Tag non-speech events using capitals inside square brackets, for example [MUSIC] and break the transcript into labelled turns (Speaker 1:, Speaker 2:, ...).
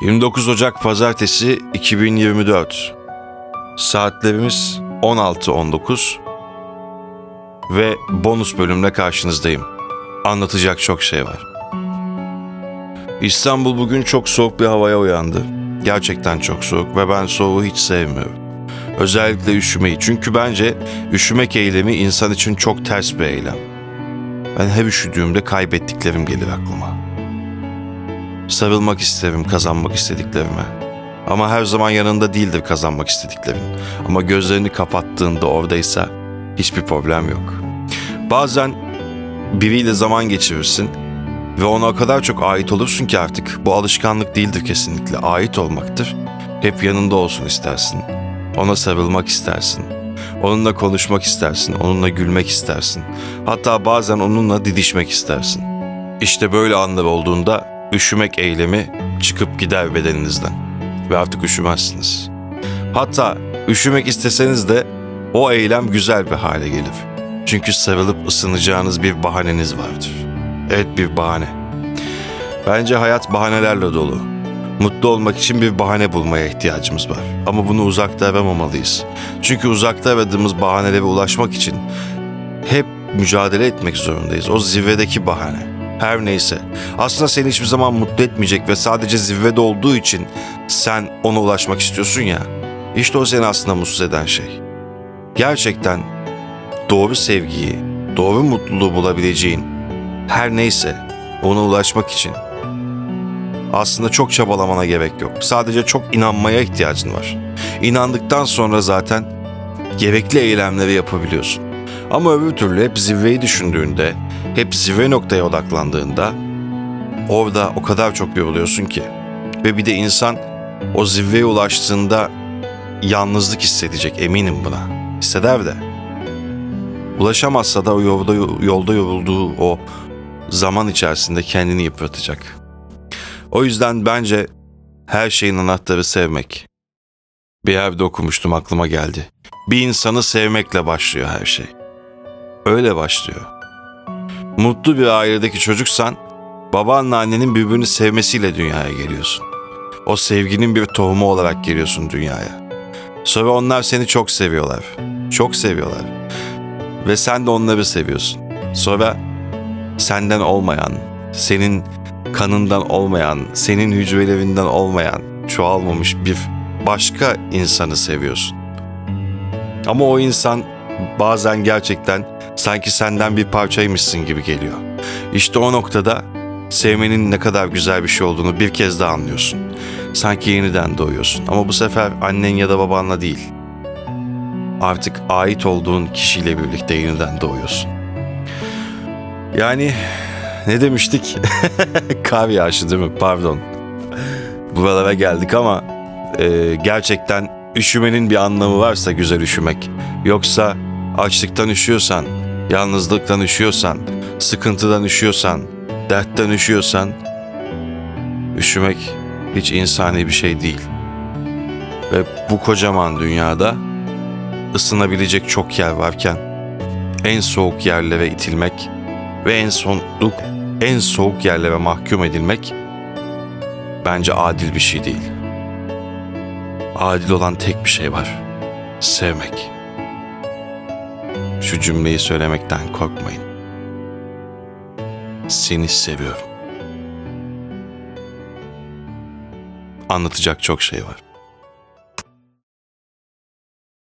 Speaker 1: 29 Ocak Pazartesi 2024 Saatlerimiz 16.19 ve bonus bölümle karşınızdayım. Anlatacak çok şey var. İstanbul bugün çok soğuk bir havaya uyandı. Gerçekten çok soğuk ve ben soğuğu hiç sevmiyorum. Özellikle üşümeyi. Çünkü bence üşümek eylemi insan için çok ters bir eylem. Ben her üşüdüğümde kaybettiklerim gelir aklıma. Sarılmak isterim kazanmak istediklerime. Ama her zaman yanında değildir kazanmak istediklerin. Ama gözlerini kapattığında oradaysa hiçbir problem yok. Bazen biriyle zaman geçirirsin ve ona o kadar çok ait olursun ki artık bu alışkanlık değildir kesinlikle. Ait olmaktır. Hep yanında olsun istersin. Ona sarılmak istersin. Onunla konuşmak istersin, onunla gülmek istersin. Hatta bazen onunla didişmek istersin. İşte böyle anlar olduğunda üşümek eylemi çıkıp gider bedeninizden ve artık üşümezsiniz. Hatta üşümek isteseniz de o eylem güzel bir hale gelir. Çünkü sarılıp ısınacağınız bir bahaneniz vardır. Evet bir bahane. Bence hayat bahanelerle dolu. Mutlu olmak için bir bahane bulmaya ihtiyacımız var. Ama bunu uzakta aramamalıyız. Çünkü uzakta aradığımız bahanelere ulaşmak için hep mücadele etmek zorundayız. O zirvedeki bahane. Her neyse. Aslında seni hiçbir zaman mutlu etmeyecek ve sadece zirvede olduğu için sen ona ulaşmak istiyorsun ya. İşte o seni aslında mutsuz eden şey. Gerçekten doğru sevgiyi, doğru mutluluğu bulabileceğin her neyse ona ulaşmak için aslında çok çabalamana gerek yok. Sadece çok inanmaya ihtiyacın var. İnandıktan sonra zaten gerekli eylemleri yapabiliyorsun. Ama öbür türlü hep zirveyi düşündüğünde, hep zirve noktaya odaklandığında orada o kadar çok yoruluyorsun ki. Ve bir de insan o zirveye ulaştığında yalnızlık hissedecek eminim buna. Hisseder de. Ulaşamazsa da o yolda, yolda yorulduğu o zaman içerisinde kendini yıpratacak. O yüzden bence her şeyin anahtarı sevmek. Bir yerde okumuştum aklıma geldi. Bir insanı sevmekle başlıyor her şey. Öyle başlıyor. Mutlu bir ailedeki çocuksan babanla annenin birbirini sevmesiyle dünyaya geliyorsun. O sevginin bir tohumu olarak geliyorsun dünyaya. Sonra onlar seni çok seviyorlar. Çok seviyorlar. Ve sen de onları seviyorsun. Sonra senden olmayan, senin kanından olmayan, senin hücrelerinden olmayan, çoğalmamış bir başka insanı seviyorsun. Ama o insan bazen gerçekten sanki senden bir parçaymışsın gibi geliyor. İşte o noktada sevmenin ne kadar güzel bir şey olduğunu bir kez daha anlıyorsun. Sanki yeniden doğuyorsun ama bu sefer annen ya da babanla değil. Artık ait olduğun kişiyle birlikte yeniden doğuyorsun. Yani ne demiştik? [LAUGHS] Kar yağışı değil mi? Pardon. Buralara geldik ama e, gerçekten üşümenin bir anlamı varsa güzel üşümek. Yoksa açlıktan üşüyorsan, yalnızlıktan üşüyorsan, sıkıntıdan üşüyorsan, dertten üşüyorsan üşümek hiç insani bir şey değil. Ve bu kocaman dünyada ısınabilecek çok yer varken en soğuk yerlere itilmek ve en sonluk en soğuk yerlere mahkum edilmek bence adil bir şey değil. Adil olan tek bir şey var. Sevmek. Şu cümleyi söylemekten korkmayın. Seni seviyorum. Anlatacak çok şey var.